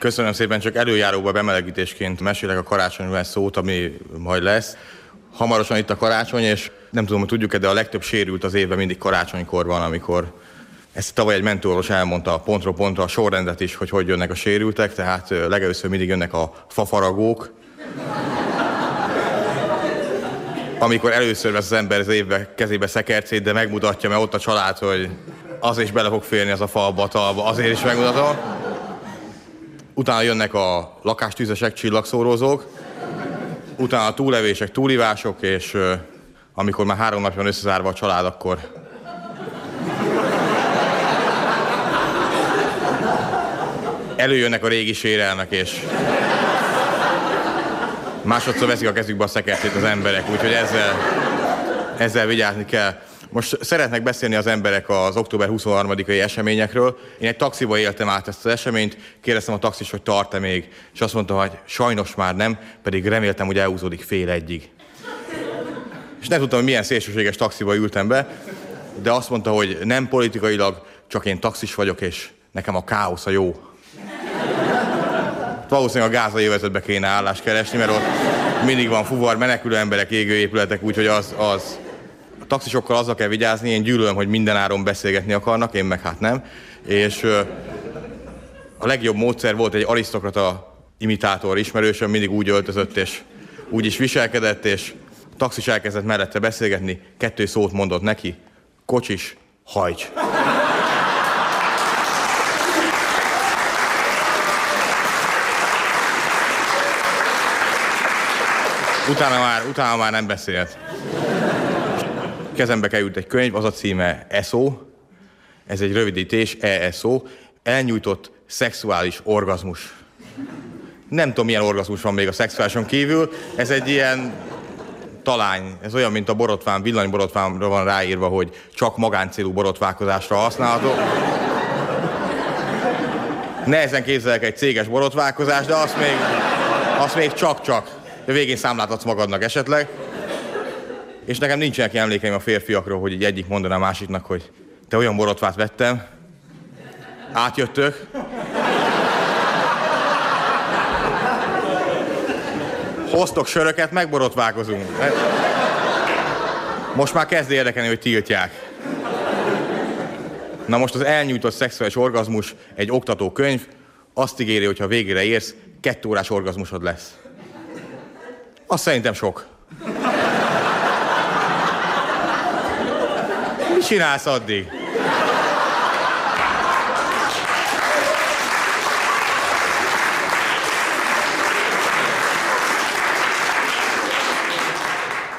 Köszönöm szépen, csak előjáróba bemelegítésként mesélek a karácsonyról szót, ami majd lesz. Hamarosan itt a karácsony, és nem tudom, hogy tudjuk-e, de a legtöbb sérült az évben mindig karácsonykor van, amikor ezt tavaly egy mentoros elmondta pontról pontra a sorrendet is, hogy hogy jönnek a sérültek, tehát legelőször mindig jönnek a fafaragók, amikor először vesz az ember az évbe kezébe szekercét, de megmutatja, mert ott a család, hogy az is bele fog férni az a fa talba, azért is megmutatom. Utána jönnek a lakástűzesek, csillagszórózók, utána a túlevések, túlivások, és amikor már három napja van összezárva a család, akkor előjönnek a régi sérelmek, és másodszor veszik a kezükbe a szekertét az emberek, úgyhogy ezzel, ezzel vigyázni kell. Most szeretnek beszélni az emberek az október 23-ai eseményekről. Én egy taxiba éltem át ezt az eseményt, kérdeztem a taxis, hogy tart-e még, és azt mondta, hogy sajnos már nem, pedig reméltem, hogy elhúzódik fél egyig. És nem tudtam, hogy milyen szélsőséges taxiba ültem be, de azt mondta, hogy nem politikailag, csak én taxis vagyok, és nekem a káosz a jó. Valószínűleg a gázai övezetbe kéne állást keresni, mert ott mindig van fuvar, menekülő emberek, égő épületek, úgyhogy az, az, taxisokkal azzal kell vigyázni, én gyűlölöm, hogy minden áron beszélgetni akarnak, én meg hát nem. És a legjobb módszer volt egy arisztokrata imitátor ismerősöm, mindig úgy öltözött, és úgy is viselkedett, és a taxis elkezdett mellette beszélgetni, kettő szót mondott neki, kocsis, hajts. Utána már, utána már nem beszélt. Kezembe került egy könyv, az a címe ESO, ez egy rövidítés, ESO, elnyújtott szexuális orgazmus. Nem tudom, milyen orgazmus van még a szexuálison kívül, ez egy ilyen talány, ez olyan, mint a borotván, villanyborotvánra van ráírva, hogy csak magáncélú borotválkozásra használható. Nehezen képzelek egy céges borotválkozást, de azt még, azt még csak-csak de végén számlát adsz magadnak esetleg. És nekem nincsenek emlékeim a férfiakról, hogy így egyik mondaná a másiknak, hogy te olyan borotvát vettem, átjöttök, hoztok söröket, megborotválkozunk. Most már kezd érdekelni, hogy tiltják. Na most az elnyújtott szexuális orgazmus egy oktatókönyv, azt ígéri, hogy ha végére érsz, kettő órás orgazmusod lesz. Azt szerintem sok. Mi csinálsz addig?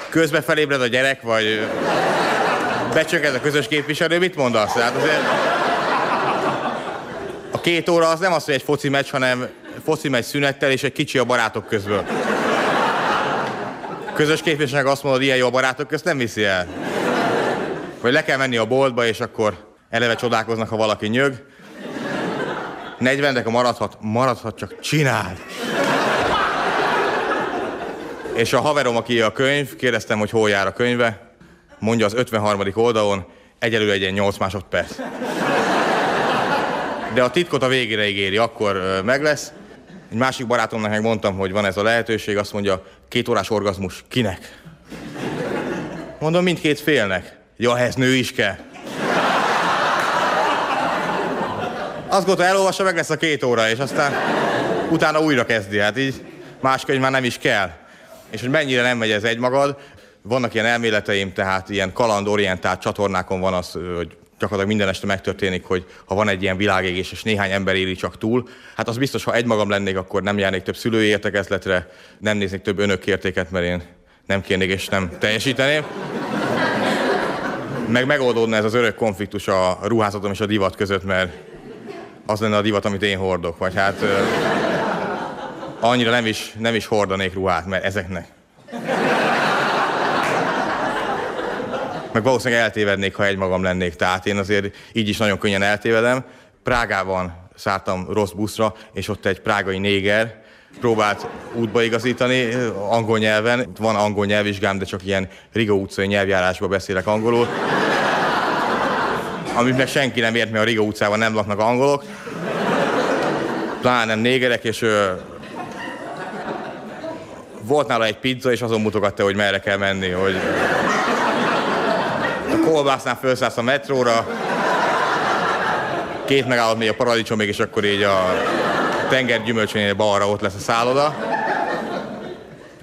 Közbe felébred a gyerek, vagy becsökkent a közös képviselő, mit mondasz? Hát azért... A két óra az nem az, hogy egy foci meccs, hanem foci meccs szünettel és egy kicsi a barátok közből. Közös képviselőnek azt mondod, ilyen jó a barátok közt nem viszi el. Vagy le kell menni a boltba, és akkor eleve csodálkoznak, ha valaki nyög. 40, de ha maradhat, maradhat, csak csinál. És a haverom, aki a könyv, kérdeztem, hogy hol jár a könyve, mondja az 53. oldalon, egyelőre egy 8 másodperc. De a titkot a végére ígéri, akkor meg lesz. Egy másik barátomnak meg mondtam, hogy van ez a lehetőség, azt mondja, két órás orgazmus, kinek? Mondom, mindkét félnek. Ja, ez nő is kell. Azt gondolta, elolvassa, meg lesz a két óra, és aztán utána újra kezdi. Hát így más könyv már nem is kell. És hogy mennyire nem megy ez egymagad, vannak ilyen elméleteim, tehát ilyen kalandorientált csatornákon van az, hogy gyakorlatilag minden este megtörténik, hogy ha van egy ilyen világégés, és néhány ember éli csak túl, hát az biztos, ha egymagam lennék, akkor nem járnék több szülői értekezletre, nem néznék több önökértéket, mert én nem kérnék és nem teljesíteném. Meg megoldódna ez az örök konfliktus a ruházatom és a divat között, mert az lenne a divat, amit én hordok, vagy hát annyira nem is, nem is hordanék ruhát, mert ezeknek. meg valószínűleg eltévednék, ha egymagam lennék. Tehát én azért így is nagyon könnyen eltévedem. Prágában szálltam rossz buszra, és ott egy prágai néger próbált útba igazítani angol nyelven. Van angol nyelvvizsgám, de csak ilyen Riga utcai nyelvjárásban beszélek angolul. Amit meg senki nem ért, mert a Riga utcában nem laknak angolok. pláne négerek, és ö, volt nála egy pizza, és azon mutogatta, hogy merre kell menni, hogy a kolbásznál felszállsz a metróra, két megállott még a paradicsomig, és akkor így a tenger gyümölcsönél balra ott lesz a szálloda.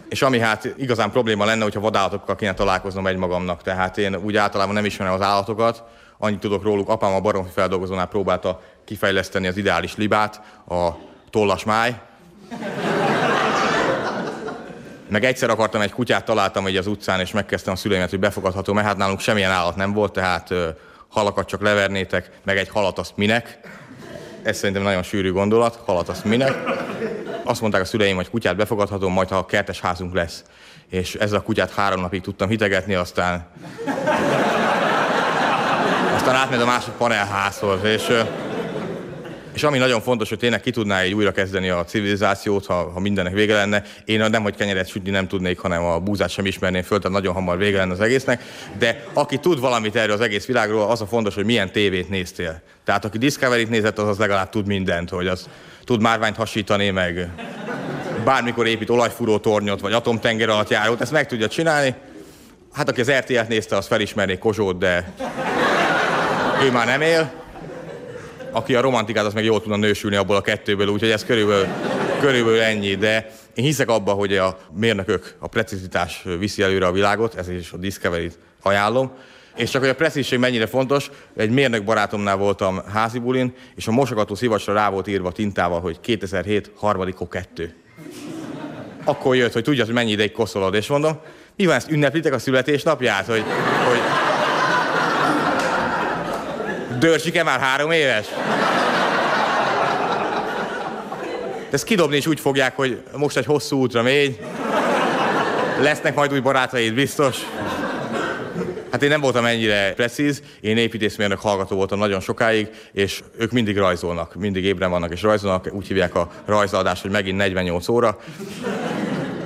És ami hát igazán probléma lenne, hogyha vadállatokkal kéne találkoznom egymagamnak. Tehát én úgy általában nem ismerem az állatokat, annyit tudok róluk, apám a baromfi feldolgozónál próbálta kifejleszteni az ideális libát, a tollas máj. Meg egyszer akartam egy kutyát, találtam egy az utcán, és megkezdtem a szüleimet, hogy befogadható, mert hát nálunk semmilyen állat nem volt, tehát halakat csak levernétek, meg egy halat azt minek. Ez szerintem nagyon sűrű gondolat, halat azt minek. Azt mondták a szüleim, hogy kutyát befogadhatom, majd ha a kertes házunk lesz. És ezzel a kutyát három napig tudtam hitegetni, aztán... Aztán átmegy a másik panelházhoz, és és ami nagyon fontos, hogy tényleg ki tudná így újra kezdeni a civilizációt, ha, ha mindennek vége lenne. Én nem, hogy kenyeret sütni nem tudnék, hanem a búzát sem ismerném föl, tehát nagyon hamar vége lenne az egésznek. De aki tud valamit erről az egész világról, az a fontos, hogy milyen tévét néztél. Tehát aki Discovery-t nézett, az, az legalább tud mindent, hogy az tud márványt hasítani, meg bármikor épít olajfúró tornyot, vagy atomtenger alatt járót, ezt meg tudja csinálni. Hát aki az RTL-t nézte, az felismerné Kozsót, de ő már nem él aki a romantikát, az meg jól tudna nősülni abból a kettőből, úgyhogy ez körülbelül, körülbelül ennyi, de én hiszek abba, hogy a mérnökök, a precizitás viszi előre a világot, ez is a Discovery-t ajánlom. És csak hogy a precízség mennyire fontos, egy mérnök barátomnál voltam házi bulin, és a mosogató szivacsra rá volt írva tintával, hogy 2007 harmadikó kettő. Akkor jött, hogy tudja, hogy mennyi ideig koszolod, és mondom, mi van, ezt ünneplitek a születésnapját, hogy, hogy Dörzsike már három éves? De ezt kidobni is úgy fogják, hogy most egy hosszú útra mégy. Lesznek majd új barátaid, biztos. Hát én nem voltam ennyire precíz, én építészmérnök hallgató voltam nagyon sokáig, és ők mindig rajzolnak, mindig ébren vannak és rajzolnak, úgy hívják a rajzadást, hogy megint 48 óra,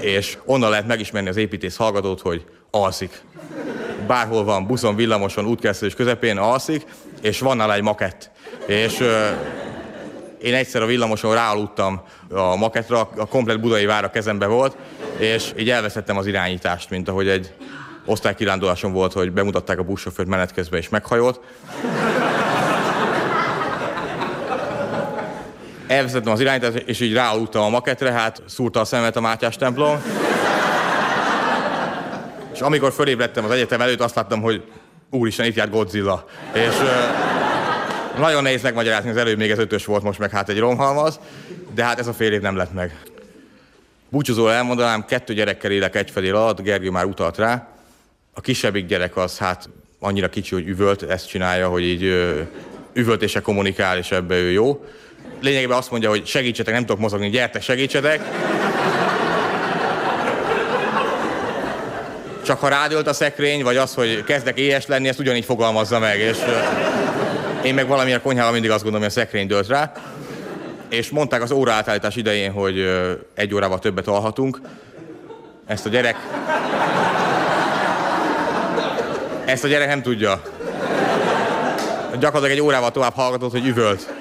és onnan lehet megismerni az építész hallgatót, hogy alszik. Bárhol van, buszon, villamoson, útkeresztelés közepén alszik, és van nála egy makett. És ö, én egyszer a villamoson ráaludtam a maketra, a komplet budai vár a kezembe volt, és így elveszettem az irányítást, mint ahogy egy osztálykiránduláson volt, hogy bemutatták a buszsofőrt menet közben, és meghajolt. Elveszettem az irányítást, és így ráaludtam a maketre, hát szúrta a szemet a Mátyás templom. És amikor fölébredtem az egyetem előtt, azt láttam, hogy úristen, itt járt Godzilla. És uh, nagyon nehéz megmagyarázni, az előbb még ez ötös volt, most meg hát egy romhalmaz, de hát ez a fél év nem lett meg. Búcsúzó elmondanám, kettő gyerekkel élek egy fedél alatt, Gergő már utalt rá. A kisebbik gyerek az hát annyira kicsi, hogy üvölt, ezt csinálja, hogy így uh, üvöltése kommunikál, és ebbe ő jó. Lényegében azt mondja, hogy segítsetek, nem tudok mozogni, gyertek, segítsetek. Csak ha rádölt a szekrény, vagy az, hogy kezdek éhes lenni, ezt ugyanígy fogalmazza meg. És én meg valamilyen konyhában mindig azt gondolom, hogy a szekrény dölt rá. És mondták az óraátállítás idején, hogy egy órával többet alhatunk. Ezt a gyerek... Ezt a gyerek nem tudja. Gyakorlatilag egy órával tovább hallgatott, hogy üvölt.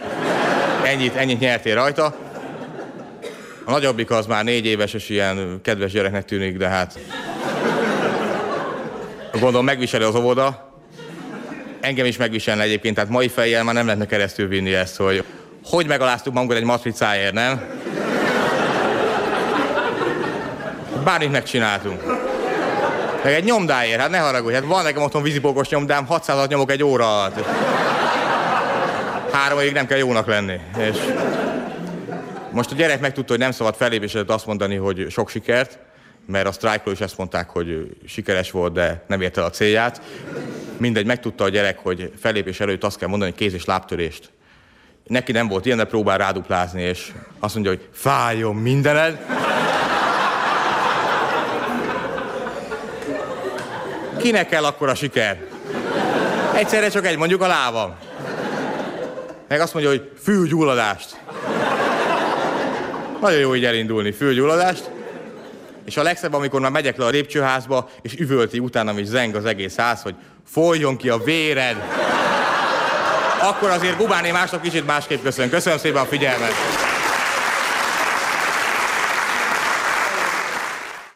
Ennyit, ennyit nyertél rajta. A nagyobbik az már négy éves, és ilyen kedves gyereknek tűnik, de hát Gondolom megviseli az óvoda. Engem is megviselne egyébként, tehát mai fejjel már nem lehetne keresztül vinni ezt, hogy hogy megaláztuk magunkat egy matricáért, nem? Bármit megcsináltunk. Meg egy nyomdáért, hát ne haragudj, hát van nekem otthon vízipókos nyomdám, 600 nyomok egy óra alatt. Három évig nem kell jónak lenni. És most a gyerek megtudta, hogy nem szabad fellépésedet azt mondani, hogy sok sikert, mert a sztrájkról is ezt mondták, hogy sikeres volt, de nem érte el a célját. Mindegy, megtudta a gyerek, hogy fellépés előtt azt kell mondani, hogy kéz- és lábtörést. Neki nem volt ilyen, de próbál ráduplázni, és azt mondja, hogy fájjon mindened. Kinek kell akkor a siker? Egyszerre csak egy, mondjuk a lábam. Meg azt mondja, hogy fülgyulladást. Nagyon jó így elindulni, fülgyulladást. És a legszebb, amikor már megyek le a lépcsőházba, és üvölti utána is zeng az egész ház, hogy folyjon ki a véred. Akkor azért Gubáné másnak kicsit másképp köszön. Köszönöm szépen a figyelmet.